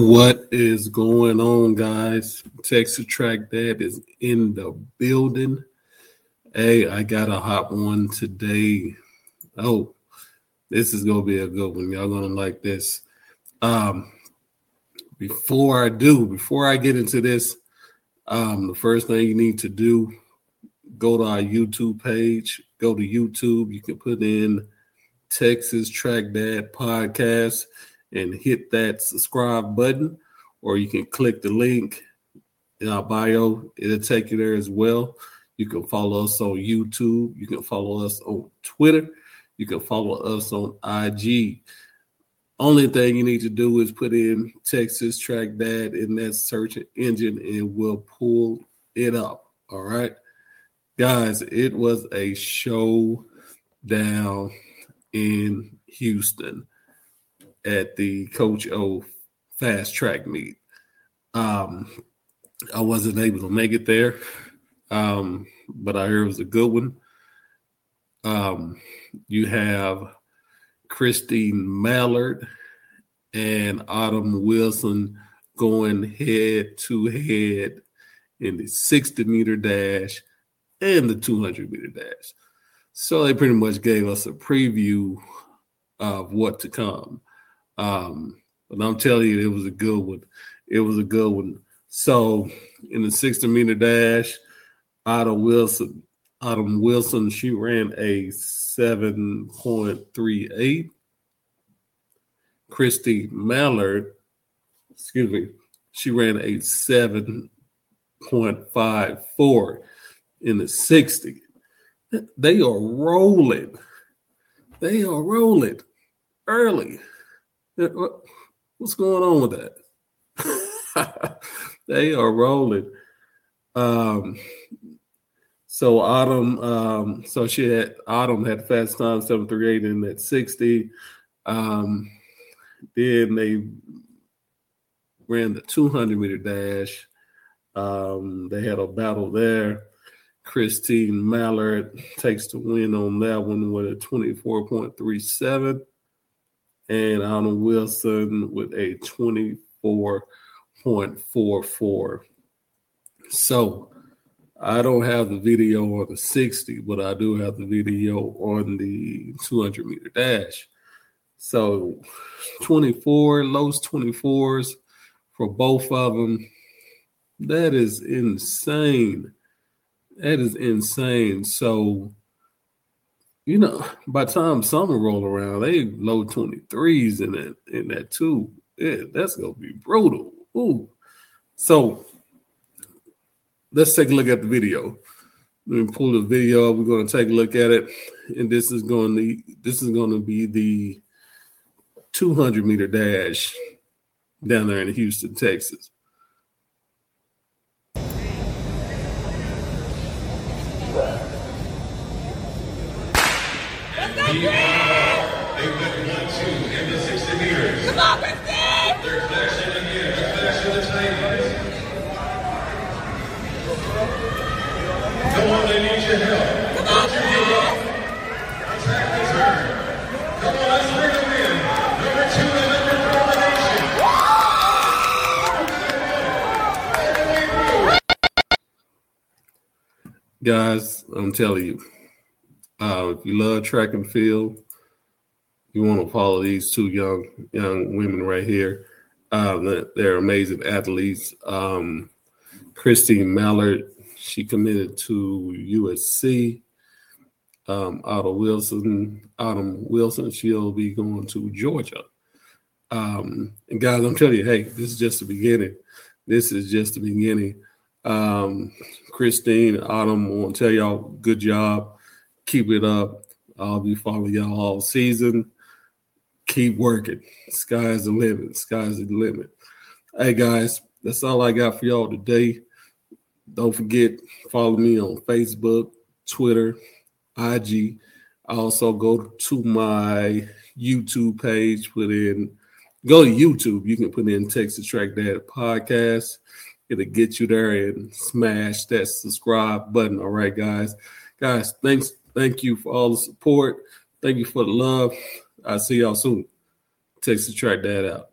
What is going on, guys? Texas Track Dad is in the building. Hey, I got a hot one today. Oh, this is gonna be a good one. Y'all gonna like this. Um, before I do, before I get into this, um, the first thing you need to do, go to our YouTube page. Go to YouTube. You can put in Texas Track Dad Podcast and hit that subscribe button, or you can click the link in our bio. It'll take you there as well. You can follow us on YouTube. You can follow us on Twitter. You can follow us on IG. Only thing you need to do is put in Texas Track Dad in that search engine and we'll pull it up. All right. Guys, it was a show down in Houston at the Coach O fast track meet. Um, I wasn't able to make it there, um, but I heard it was a good one. Um, you have Christine Mallard and Autumn Wilson going head to head in the 60 meter dash and the 200 meter dash. So they pretty much gave us a preview of what to come. Um, but I'm telling you, it was a good one. It was a good one. So in the 60 meter dash, Autumn Wilson, Autumn Wilson, she ran a 7.38. Christy Mallard, excuse me, she ran a 7.54 in the 60. They are rolling. They are rolling early. What's going on with that? they are rolling. Um, so Autumn, um, so she had Autumn had fast time 738 in at 60. Um, then they ran the 200 meter dash. Um, they had a battle there. Christine Mallard takes the win on that one with a 24.37 and Autumn Wilson with a 24.44. So I don't have the video on the 60, but I do have the video on the 200 meter dash. So 24, Lowe's 24s for both of them. That is insane. That is insane. So you know, by time summer roll around, they low 23s in that in that too. Yeah, that's gonna be brutal. Ooh. So let's take a look at the video. Let me pull the video up. We're gonna take a look at it. And this is going to this is gonna be the 200 meter dash down there in Houston, Texas. They went one, two, the 60 meters. Come! They're flashing again. They're flashing the. Come on, they need your help. Don't you. Guys, I'm telling you, uh, if you love track and field, you want to follow these two young young women right here. Uh, they're amazing athletes. Um, Christine Mallard, she committed to USC. Um, Autumn Wilson, Autumn Wilson, she'll be going to Georgia. Um, and guys, I'm telling you, hey, this is just the beginning. This is just the beginning. Um, Christine, Autumn, I want to tell y'all, good job Keep it up. I'll be following y'all all season. Keep working. Sky's the limit. Sky's the limit. Hey guys, that's all I got for y'all today. Don't forget, follow me on Facebook, Twitter, IG. Also go to my YouTube page, put in go to YouTube. You can put in Texas Track Dad podcast. It'll get you there and smash that subscribe button. All right, guys. Guys, thanks Thank you for all the support. Thank you for the love. I'll see y'all soon. Texas Track Dad out.